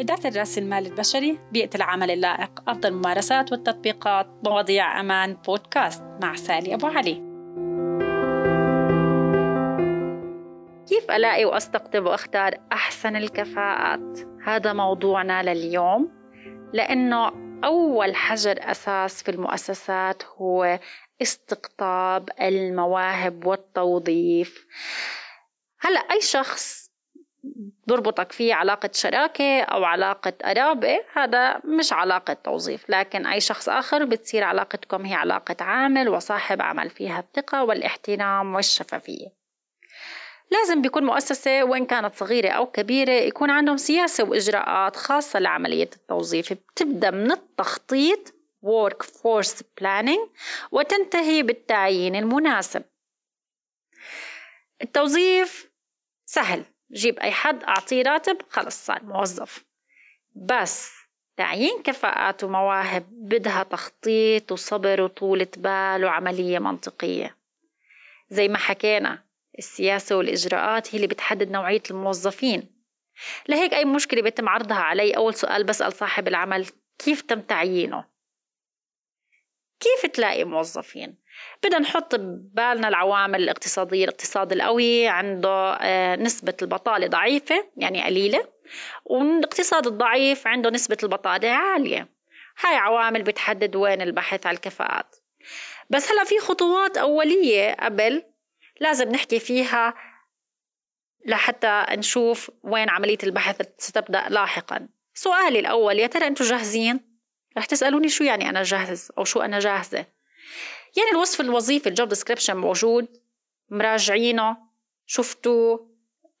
إدارة الرأس المال البشري بيئة العمل اللائق أفضل الممارسات والتطبيقات مواضيع أمان بودكاست مع سالي أبو علي كيف ألاقي وأستقطب وأختار أحسن الكفاءات؟ هذا موضوعنا لليوم لأنه أول حجر أساس في المؤسسات هو استقطاب المواهب والتوظيف هلا أي شخص بربطك فيه علاقة شراكة أو علاقة قرابة هذا مش علاقة توظيف لكن أي شخص آخر بتصير علاقتكم هي علاقة عامل وصاحب عمل فيها الثقة والاحترام والشفافية. لازم بيكون مؤسسة وإن كانت صغيرة أو كبيرة يكون عندهم سياسة وإجراءات خاصة لعملية التوظيف. بتبدأ من التخطيط work force planning وتنتهي بالتعيين المناسب. التوظيف سهل. جيب أي حد أعطيه راتب خلص صار موظف. بس تعيين كفاءات ومواهب بدها تخطيط وصبر وطولة بال وعملية منطقية. زي ما حكينا السياسة والإجراءات هي اللي بتحدد نوعية الموظفين. لهيك أي مشكلة بيتم عرضها علي أول سؤال بسأل صاحب العمل كيف تم تعيينه؟ كيف تلاقي موظفين؟ بدنا نحط ببالنا العوامل الاقتصادية الاقتصاد القوي عنده آه، نسبة البطالة ضعيفة يعني قليلة والاقتصاد الضعيف عنده نسبة البطالة عالية. هاي عوامل بتحدد وين البحث على الكفاءات. بس هلا في خطوات أولية قبل لازم نحكي فيها لحتى نشوف وين عملية البحث ستبدأ لاحقا. سؤالي الأول يا ترى أنتم جاهزين؟ رح تسألوني شو يعني أنا جاهز أو شو أنا جاهزة. يعني الوصف الوظيفي ال job description موجود مراجعينه شفتوه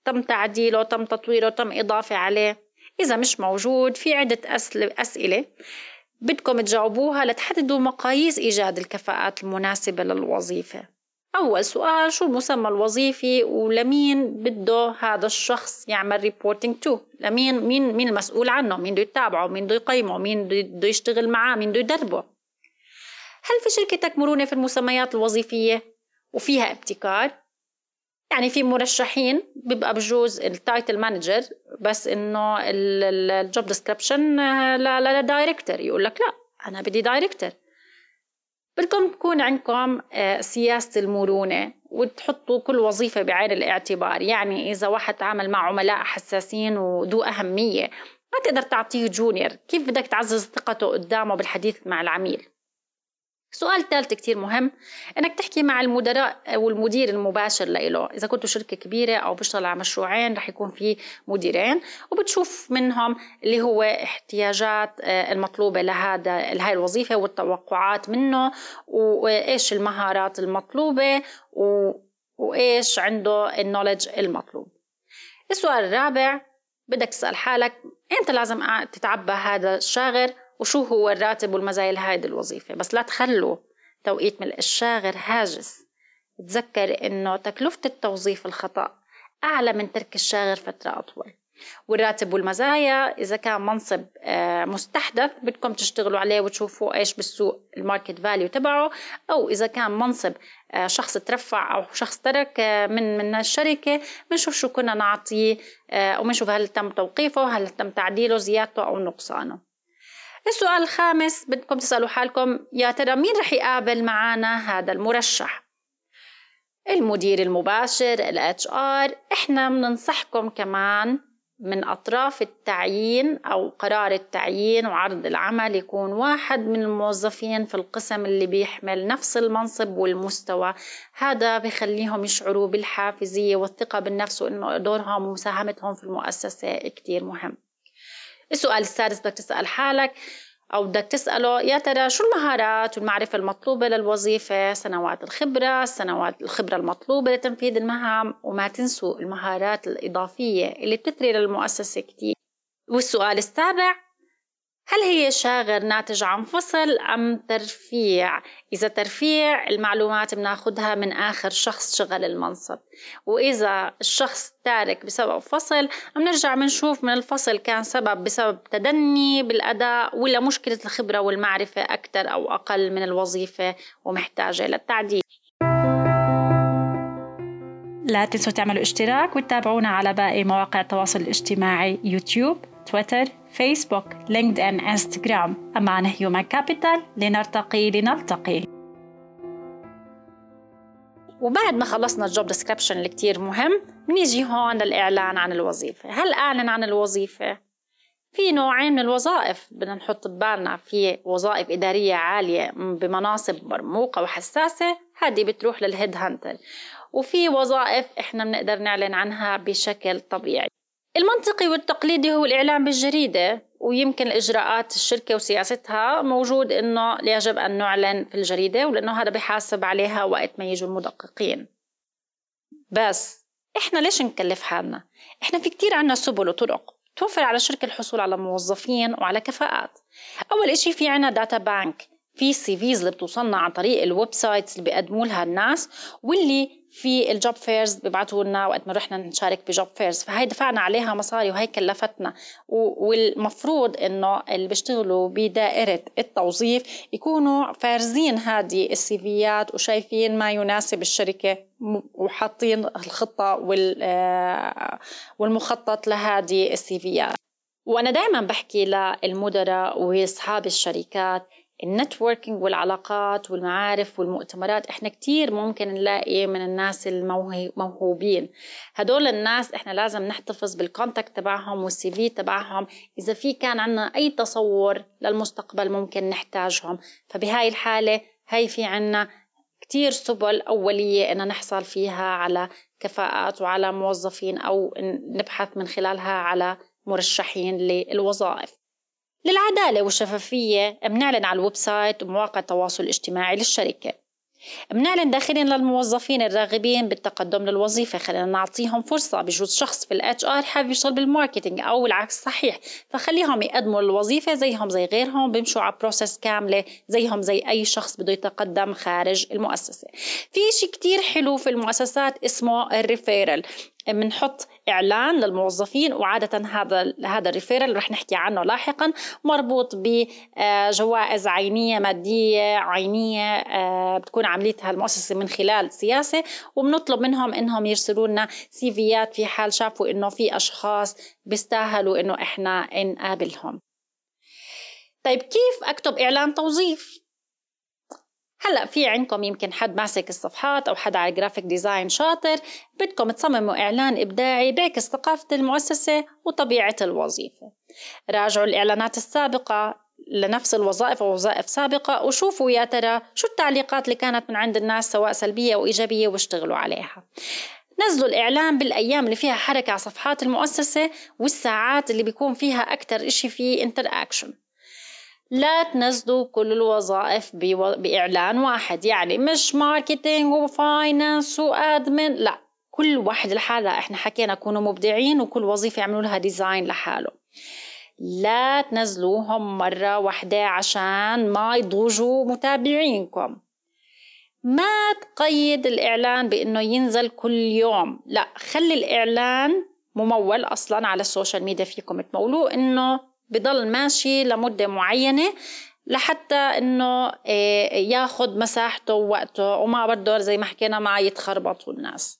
تم تعديله تم تطويره تم إضافة عليه. إذا مش موجود في عدة أسئلة بدكم تجاوبوها لتحددوا مقاييس إيجاد الكفاءات المناسبة للوظيفة. أول سؤال شو المسمى الوظيفي؟ ولمين بده هذا الشخص يعمل reporting to لمين مين مين المسؤول عنه؟ مين بده يتابعه؟ مين بده يقيمه؟ مين بده يشتغل معاه؟ مين بده يدربه؟ هل في شركتك مرونة في المسميات الوظيفية؟ وفيها ابتكار؟ يعني في مرشحين بيبقى بجوز ال title manager بس إنه ال job description ل director يقول لك لا أنا بدي director بدكم تكون عندكم آه، سياسة المرونة وتحطوا كل وظيفة بعين الاعتبار. يعني إذا واحد تعامل مع عملاء حساسين وذو أهمية ما تقدر تعطيه junior كيف بدك تعزز ثقته قدامه بالحديث مع العميل؟ سؤال ثالث كتير مهم. إنك تحكي مع المدراء والمدير المباشر له إذا كنتوا شركة كبيرة أو بيشتغل على مشروعين رح يكون في مديرين وبتشوف منهم اللي هو احتياجات آه، المطلوبة لهذا لهي الوظيفة والتوقعات منه وإيش المهارات المطلوبة وإيش عنده النولج المطلوب. السؤال الرابع بدك تسأل حالك إمتى لازم تتعبى هذا الشاغر؟ وشو هو الراتب والمزايا لهيدي الوظيفة؟ بس لا تخلوا توقيت من الشاغر هاجس. تذكر إنه تكلفة التوظيف الخطأ أعلى من ترك الشاغر فترة أطول. والراتب والمزايا إذا كان منصب آه، مستحدث بدكم تشتغلوا عليه وتشوفوا إيش بالسوق ال market value تبعه. أو إذا كان منصب آه، شخص ترفع أو شخص ترك آه، من من الشركة بنشوف شو كنا نعطيه وبنشوف هل تم توقيفه هل تم تعديله زيادته أو نقصانه. السؤال الخامس بدكم تسألوا حالكم يا ترى مين رح يقابل معنا هذا المرشح؟ المدير المباشر ال HR إحنا بننصحكم كمان من أطراف التعيين أو قرار التعيين وعرض العمل يكون واحد من الموظفين في القسم اللي بيحمل نفس المنصب والمستوى. هذا بخليهم يشعروا بالحافزية والثقة بالنفس وإنه دورهم ومساهمتهم في المؤسسة كتير مهم. السؤال السادس بدك تسأل حالك أو بدك تسأله يا ترى شو المهارات والمعرفة المطلوبة للوظيفة؟ سنوات الخبرة سنوات الخبرة المطلوبة لتنفيذ المهام وما تنسوا المهارات الإضافية اللي بتثري للمؤسسة كتير. والسؤال السابع هل هي شاغر ناتج عن فصل أم ترفيع؟ إذا ترفيع المعلومات بناخدها من آخر شخص شغل المنصب. وإذا الشخص تارك بسبب فصل بنرجع بنشوف من الفصل كان سبب بسبب تدني بالأداء ولا مشكلة الخبرة والمعرفة أكثر أو أقل من الوظيفة ومحتاجة للتعديل لا تنسوا تعملوا اشتراك وتتابعونا على باقي مواقع التواصل الاجتماعي يوتيوب تويتر. فيسبوك LinkedIn إنستغرام أمانة Human Capital لنرتقي لنلتقي. وبعد ما خلصنا ال job description اللي كتير مهم بنيجي هون للإعلان عن الوظيفة. هل أعلن عن الوظيفة؟ في نوعين من الوظائف بدنا نحط ببالنا. في وظائف إدارية عالية بمناصب مرموقة وحساسة هذه بتروح لل head hunter وفي وظائف إحنا بنقدر نعلن عنها بشكل طبيعي. المنطقي والتقليدي هو الإعلان بالجريدة ويمكن الإجراءات الشركة وسياستها موجود إنه يجب أن نعلن في الجريدة ولأنه هذا بحاسب عليها وقت ما يجوا المدققين. بس إحنا ليش نكلف حالنا؟ إحنا في كتير عنا سبل وطرق توفر على الشركة الحصول على موظفين وعلى كفاءات. أول إشي في عنا data bank في CVs اللي بتوصلنا عن طريق ال websites اللي بيقدموا لها الناس واللي في ال job fairs بيبعتوا لنا وقت ما رحنا نشارك ب job fairs فهي دفعنا عليها مصاري وهي كلفتنا. والمفروض إنه اللي بيشتغلوا بدائرة التوظيف يكونوا فارزين هذه السيفيات وشايفين ما يناسب الشركة وحاطين الخطة آه، والمخطط لهذه السيفيات وأنا دائما بحكي للمدراء وأصحاب الشركات ال networking والعلاقات والمعارف والمؤتمرات إحنا كتير ممكن نلاقي من الناس الموهوبين هدول الناس إحنا لازم نحتفظ بال contact تبعهم وال CV تبعهم. إذا في كان عنا أي تصور للمستقبل ممكن نحتاجهم. فبهاي الحالة هاي في عنا كتير سبل أولية إن نحصل فيها على كفاءات وعلى موظفين أو نبحث من خلالها على مرشحين للوظائف. للعدالة والشفافية بنعلن على ال website ومواقع التواصل الاجتماعي للشركة. بنعلن داخليا للموظفين الراغبين بالتقدم للوظيفة خلينا نعطيهم فرصة بجوز شخص في ال HR حابب يشتغل بال marketing أو العكس صحيح. فخليهم يقدموا الوظيفة زيهم زي غيرهم بيمشوا على process كاملة زيهم زي أي شخص بده يتقدم خارج المؤسسة. في شيء كتير حلو في المؤسسات اسمه ال referral بنحط إعلان للموظفين وعادة هذا هذا ال referral رح نحكي عنه لاحقا مربوط بجوائز عينية مادية عينية آه، بتكون عمليتها المؤسسة من خلال سياسة وبنطلب منهم إنهم يرسلوا لنا سيفيات في حال شافوا إنه في أشخاص بيستاهلوا إنه إحنا نقابلهم. طيب كيف أكتب إعلان توظيف؟ هلا في عندكم يمكن حد ماسك الصفحات أو حدا على graphic design شاطر بدكم تصمموا إعلان إبداعي بيعكس ثقافة المؤسسة وطبيعة الوظيفة. راجعوا الإعلانات السابقة لنفس الوظائف أو وظائف سابقة وشوفوا يا ترى شو التعليقات اللي كانت من عند الناس سواء سلبية أو إيجابية واشتغلوا عليها. نزلوا الإعلان بالأيام اللي فيها حركة على صفحات المؤسسة والساعات اللي بيكون فيها أكتر إشي في interaction لا تنزلوا كل الوظائف بإعلان واحد. يعني مش marketing و finance و admin لا كل واحد لحالها إحنا حكينا كونوا مبدعين وكل وظيفة يعملوا لها design لحاله. لا تنزلوهم مرة واحدة عشان ما يضوجوا متابعينكم. ما تقيد الإعلان بأنه ينزل كل يوم. لا خلي الإعلان ممول أصلا على ال social media فيكم تمولوه إنه بضل ماشي لمدة معينة لحتى إنه آه، ياخد مساحته ووقته وما بده زي ما حكينا ما يتخربطوا الناس.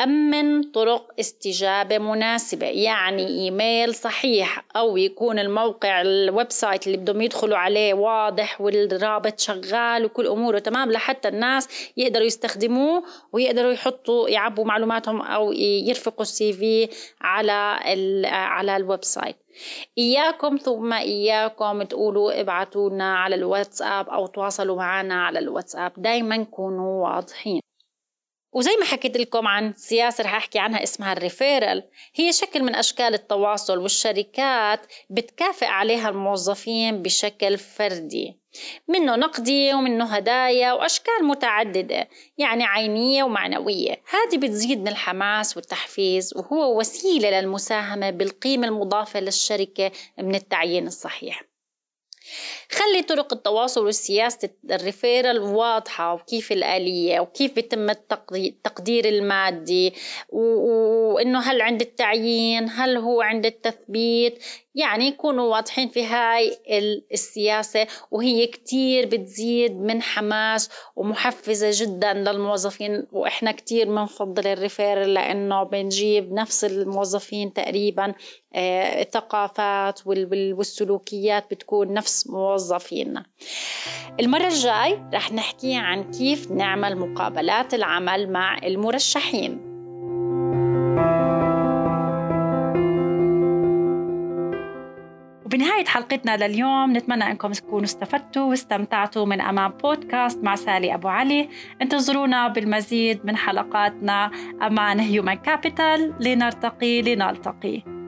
أمن طرق استجابة مناسبة يعني إيميل صحيح أو يكون الموقع ال website اللي بدهم يدخلوا عليه واضح والرابط شغال وكل أموره تمام لحتى الناس يقدروا يستخدموه ويقدروا يحطوا يعبوا معلوماتهم أو يرفقوا ال CV على على ال website إياكم ثم إياكم تقولوا ابعتوا لنا على الواتساب أو تواصلوا معنا على الواتساب. دايما كونوا واضحين. وزي ما حكيت لكم عن سياسة رح أحكي عنها اسمها ال referral. هي شكل من أشكال التواصل والشركات بتكافئ عليها الموظفين بشكل فردي. منه نقدي ومنه هدايا وأشكال متعددة يعني عينية ومعنوية. هذه بتزيد من الحماس والتحفيز وهو وسيلة للمساهمة بالقيمة المضافة للشركة من التعيين الصحيح. خلي طرق التواصل والسياسة الريفيرال واضحة وكيف الآلية وكيف بيتم التقدير المادي وإنه هل عند التعيين هل هو عند التثبيت؟ يعني يكونوا واضحين في هاي السياسة وهي كتير بتزيد من حماس ومحفزة جدا للموظفين وإحنا كتير بنفضل الريفيرال لأنه بنجيب نفس الموظفين تقريبا. الثقافات والسلوكيات بتكون نفس موظفينا. المرة الجاي رح نحكي عن كيف نعمل مقابلات العمل مع المرشحين. وبنهاية حلقتنا لليوم نتمنى أنكم تكونوا استفدتوا واستمتعتوا من أمام بودكاست مع سالي أبو علي. انتظرونا بالمزيد من حلقاتنا أمان هيومن كابيتال لنرتقي لنلتقي.